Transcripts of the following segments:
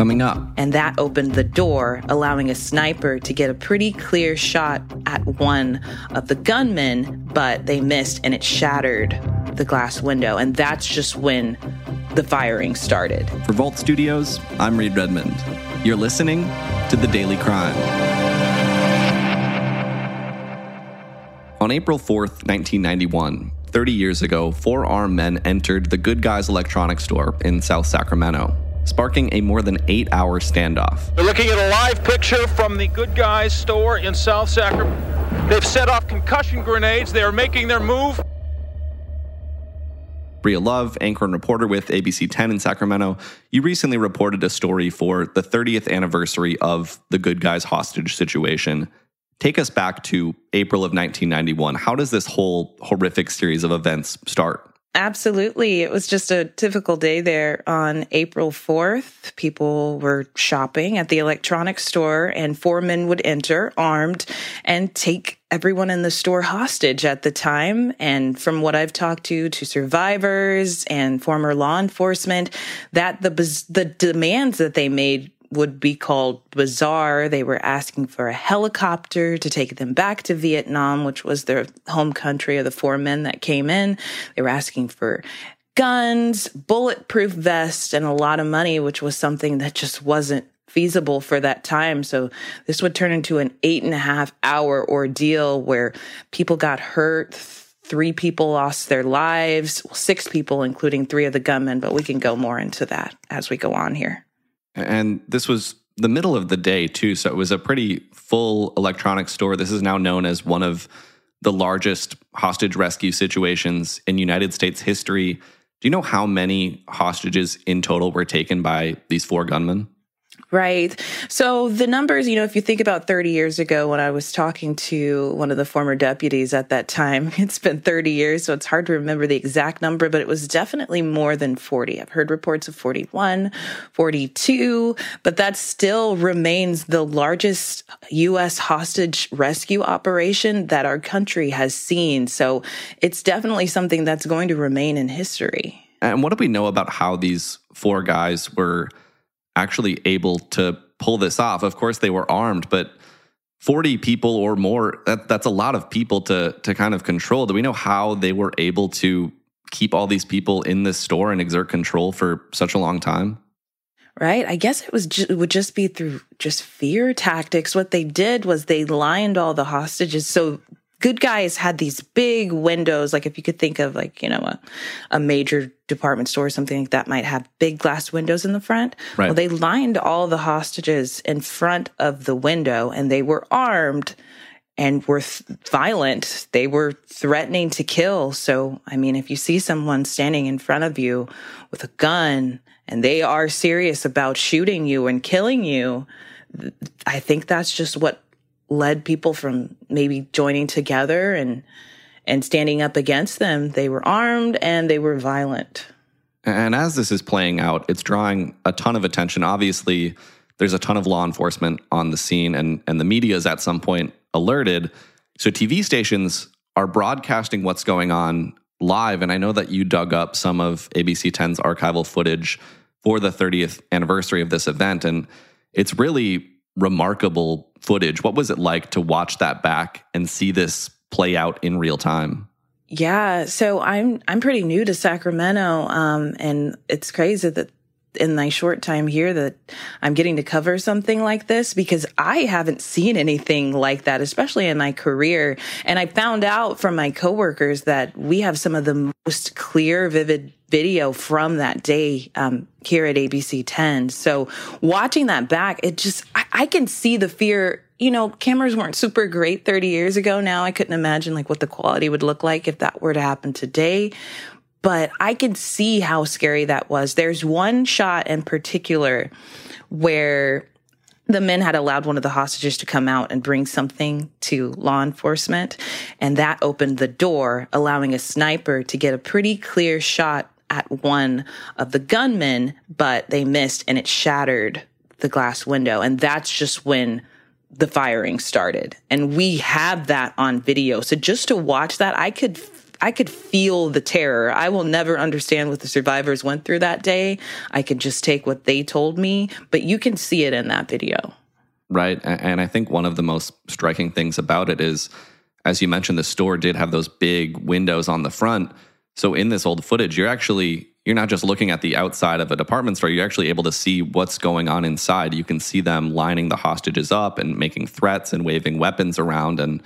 Coming up. And that opened the door, allowing a sniper to get a pretty clear shot at one of the gunmen, but they missed and it shattered the glass window. And that's just when the firing started. For Vault Studios, I'm Reed Redmond. You're listening to The Daily Crime. On April 4th, 1991, 30 years ago, four armed men entered the Good Guys electronics store in South Sacramento, sparking a more than eight hour standoff. We're looking at a live picture from the Good Guys store in South Sacramento. They've set off concussion grenades. They are making their move. Brea Love, anchor and reporter with ABC 10 in Sacramento, you recently reported a story for the 30th anniversary of the Good Guys hostage situation. Take us back to April of 1991. How does this whole horrific series of events start? Absolutely. It was just a typical day there on April 4th. People were shopping at the electronics store, and four men would enter armed and take everyone in the store hostage at the time. And from what I've talked to, to survivors and former law enforcement, that the, the demands that they made would be called bizarre. They were asking for a helicopter to take them back to Vietnam, which was their home country of the four men that came in. They were asking for guns, bulletproof vests, and a lot of money, which was something that just wasn't feasible for that time. So this would turn into an eight and a half hour ordeal where people got hurt. Three people lost their lives, six people, including three of the gunmen, but we can go more into that as we go on here. And this was the middle of the day, too. So it was a pretty full electronics store. This is now known as one of the largest hostage rescue situations in United States history. Do you know how many hostages in total were taken by these four gunmen? Right. So the numbers, you know, if you think about 30 years ago when I was talking to one of the former deputies at that time, it's been 30 years, so it's hard to remember the exact number, but it was definitely more than 40. I've heard reports of 41, 42, but that still remains the largest U.S. hostage rescue operation that our country has seen. So it's definitely something that's going to remain in history. And what do we know about how these four guys were? Actually able to pull this off. Of course, they were armed, but 40 people or more, that, that's a lot of people to, to kind of control. Do we know how they were able to keep all these people in this store and exert control for such a long time? Right. I guess it was ju- it would just be through just fear tactics. What they did was they lined all the hostages so good guys had these big windows. Like if you could think of like, you know, a, a major department store or something like that might have big glass windows in the front. Right. Well, they lined all the hostages in front of the window and they were armed and were th- violent. They were threatening to kill. So, I mean, if you see someone standing in front of you with a gun and they are serious about shooting you and killing you, I think that's just what led people from maybe joining together and and standing up against them. They were armed and they were violent. And as this is playing out, it's drawing a ton of attention. Obviously, there's a ton of law enforcement on the scene, and, and the media is at some point alerted. So TV stations are broadcasting what's going on live. And I know that you dug up some of ABC 10's archival footage for the 30th anniversary of this event. And it's really remarkable footage. What was it like to watch that back and see this play out in real time? Yeah, so I'm I'm pretty new to Sacramento, um, and it's crazy that in my short time here that I'm getting to cover something like this because I haven't seen anything like that, especially in my career. And I found out from my coworkers that we have some of the most clear, vivid video from that day um, here at ABC 10. So watching that back, it just I, I can see the fear you know, cameras weren't super great 30 years ago. Now I couldn't imagine like what the quality would look like if that were to happen today. But I could see how scary that was. There's one shot in particular where the men had allowed one of the hostages to come out and bring something to law enforcement. And that opened the door, allowing a sniper to get a pretty clear shot at one of the gunmen, but they missed and it shattered the glass window. And that's just when the firing started. And we have that on video. So just to watch that, I could I could feel the terror. I will never understand what the survivors went through that day. I could just take what they told me, but you can see it in that video. Right. And I think one of the most striking things about it is, as you mentioned, the store did have those big windows on the front. So in this old footage, you're actually you're not just looking at the outside of a department store, you're actually able to see what's going on inside. You can see them lining the hostages up and making threats and waving weapons around and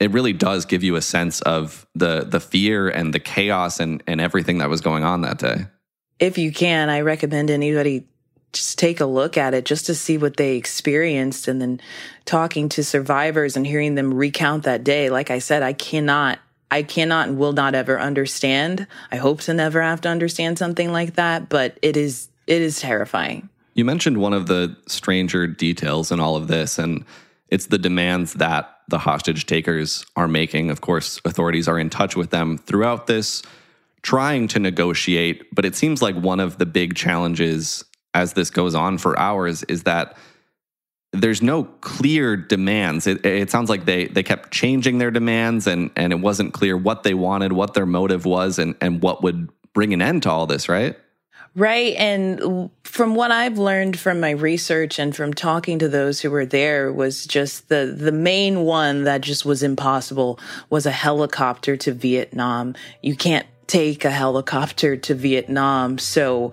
it really does give you a sense of the the fear and the chaos and and everything that was going on that day. If you can, I recommend anybody just take a look at it just to see what they experienced and then talking to survivors and hearing them recount that day. Like I said, I cannot I cannot and will not ever understand. I hope to never have to understand something like that, but it is it is terrifying. You mentioned one of the stranger details in all of this and it's the demands that the hostage takers are making. Of course, authorities are in touch with them throughout this, trying to negotiate. But it seems like one of the big challenges as this goes on for hours is that there's no clear demands. It, it, sounds like they they kept changing their demands, and and it wasn't clear what they wanted, what their motive was, and and what would bring an end to all this. Right. Right. And from what I've learned from my research and from talking to those who were there was just the, the main one that just was impossible was a helicopter to Vietnam. You can't take a helicopter to Vietnam. So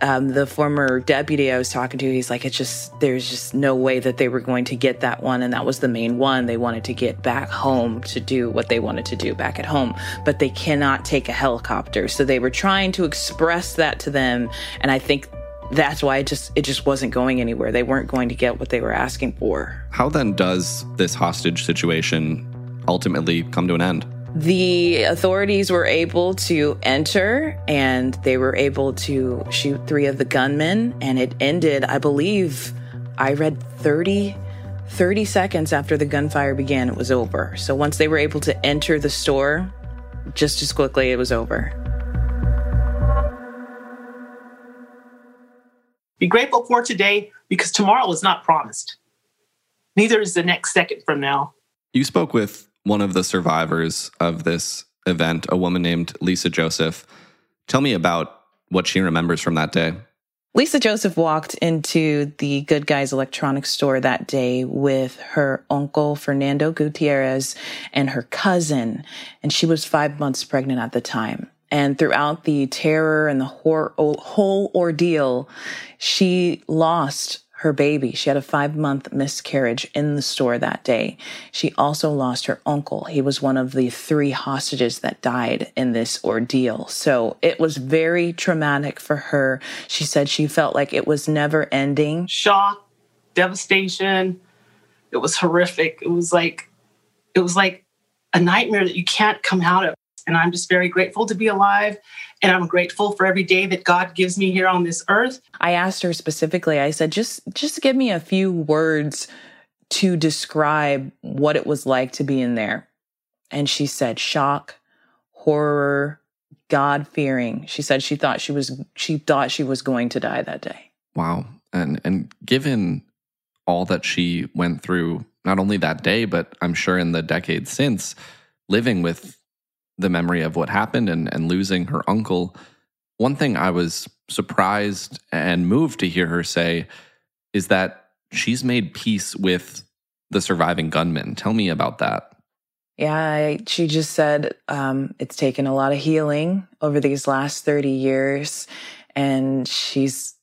um, the former deputy I was talking to, he's like, it's just, there's just no way that they were going to get that one. And that was the main one. They wanted to get back home to do what they wanted to do back at home, but they cannot take a helicopter. So they were trying to express that to them. And I think that's why it just, it just wasn't going anywhere. They weren't going to get what they were asking for. How then does this hostage situation ultimately come to an end? The authorities were able to enter and they were able to shoot three of the gunmen and it ended i believe i read 30 30 seconds after the gunfire began it was over. So once they were able to enter the store just as quickly it was over. Be grateful for today because tomorrow is not promised. Neither is the next second from now. You spoke with one of the survivors of this event, a woman named Lisa Joseph. Tell me about what she remembers from that day. Lisa Joseph walked into the Good Guys electronics store that day with her uncle, Fernando Gutierrez, and her cousin. And she was five months pregnant at the time. And throughout the terror and the whole ordeal, she lost her baby. She had a five month miscarriage in the store that day. She also lost her uncle. He was one of the three hostages that died in this ordeal. So it was very traumatic for her. She said she felt like it was never ending. Shock, devastation. It was horrific. It was like, it was like a nightmare that you can't come out of. And I'm just very grateful to be alive. And I'm grateful for every day that God gives me here on this earth. I asked her specifically, I said, just, just give me a few words to describe what it was like to be in there. And she said, shock, horror, God fearing. She said she thought she was, she thought she was going to die that day. Wow. And, and given all that she went through, not only that day, but I'm sure in the decades since, living with the memory of what happened and, and losing her uncle, one thing I was surprised and moved to hear her say is that she's made peace with the surviving gunman. Tell me about that. Yeah, I, she just said um, it's taken a lot of healing over these last 30 years. And she's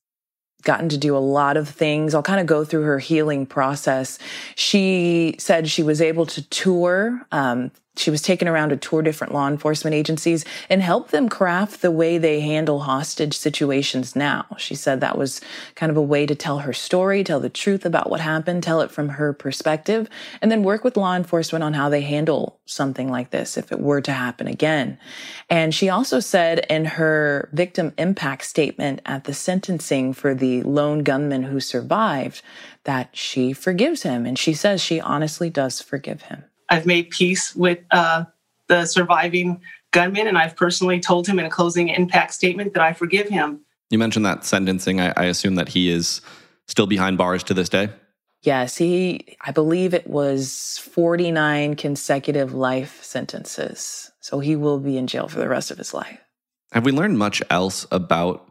gotten to do a lot of things. I'll kind of go through her healing process. She said she was able to tour um, she was taken around to tour different law enforcement agencies and help them craft the way they handle hostage situations now. She said that was kind of a way to tell her story, tell the truth about what happened, tell it from her perspective, and then work with law enforcement on how they handle something like this if it were to happen again. And she also said in her victim impact statement at the sentencing for the lone gunman who survived that she forgives him. And she says she honestly does forgive him. I've made peace with uh, the surviving gunman, and I've personally told him in a closing impact statement that I forgive him. You mentioned that sentencing. I, I assume that he is still behind bars to this day. Yes, he, I believe it was 49 consecutive life sentences. So he will be in jail for the rest of his life. Have we learned much else about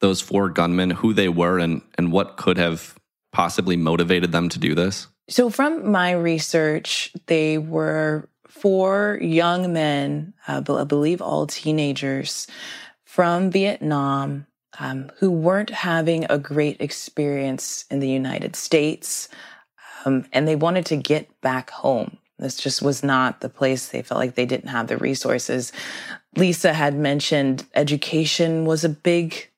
those four gunmen, who they were, and, and what could have possibly motivated them to do this? So, from my research, they were four young men, uh, I believe all teenagers from Vietnam, um, who weren't having a great experience in the United States. Um, and they wanted to get back home. This just was not the place they felt like they didn't have the resources. Lisa had mentioned education was a big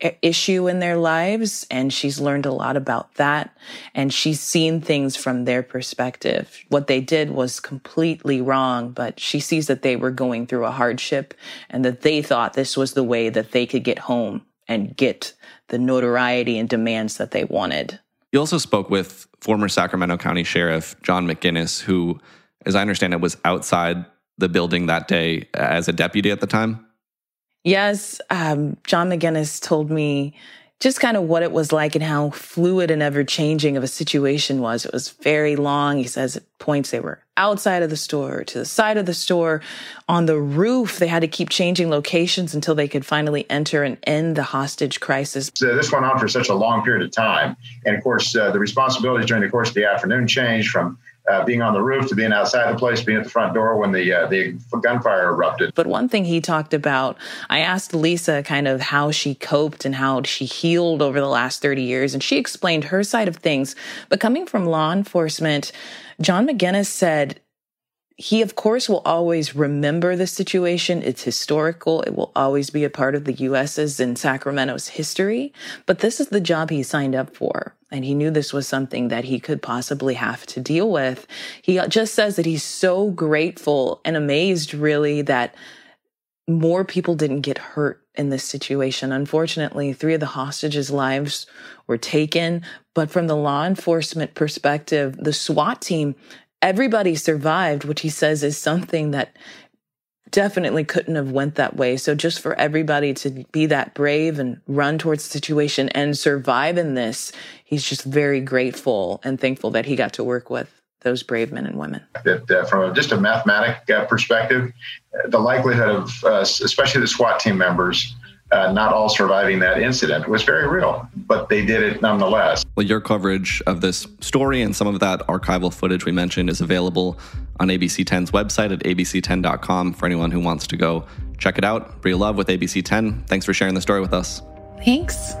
issue in their lives and she's learned a lot about that and she's seen things from their perspective. What they did was completely wrong but she sees that they were going through a hardship and that they thought this was the way that they could get home and get the notoriety and demands that they wanted. You also spoke with former sacramento county sheriff john mcginness who as i understand it was outside the building that day as a deputy at the time Yes, um, John McGinness told me just kind of what it was like and how fluid and ever changing of a situation was. It was very long. He says at points they were outside of the store, to the side of the store, on the roof. They had to keep changing locations until they could finally enter and end the hostage crisis. So this went on for such a long period of time. And of course, uh, the responsibilities during the course of the afternoon changed from uh, being on the roof to being outside the place, being at the front door when the uh, the gunfire erupted. But one thing he talked about, I asked Lisa kind of how she coped and how she healed over the last 30 years, and she explained her side of things. But coming from law enforcement, John McGinness said he, of course, will always remember the situation. It's historical. It will always be a part of the U.S.'s and Sacramento's history. But this is the job he signed up for. And he knew this was something that he could possibly have to deal with. He just says that he's so grateful and amazed, really, that more people didn't get hurt in this situation. Unfortunately, three of the hostages' lives were taken. But from the law enforcement perspective, the SWAT team everybody survived, which he says is something that definitely couldn't have went that way. So just for everybody to be that brave and run towards the situation and survive in this, he's just very grateful and thankful that he got to work with those brave men and women. That uh, from just a mathematic uh, perspective, the likelihood of, uh, especially the SWAT team members, uh, not all surviving that incident was very real, but they did it nonetheless. Well, your coverage of this story and some of that archival footage we mentioned is available on ABC 10's website at abc10.com for anyone who wants to go check it out. Brea Love with ABC 10. Thanks for sharing the story with us. Thanks.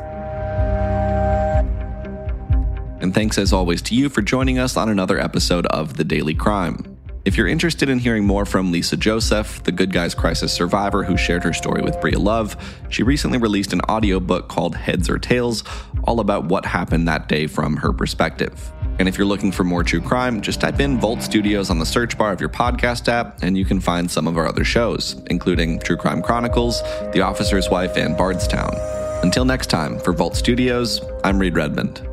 And thanks as always to you for joining us on another episode of The Daily Crime. If you're interested in hearing more from Lisa Joseph, the Good Guys Crisis survivor who shared her story with Brea Love, she recently released an audiobook called Heads or Tails, all about what happened that day from her perspective. And if you're looking for more true crime, just type in Vault Studios on the search bar of your podcast app, and you can find some of our other shows, including True Crime Chronicles, The Officer's Wife, and Bardstown. Until next time, for Vault Studios, I'm Reed Redmond.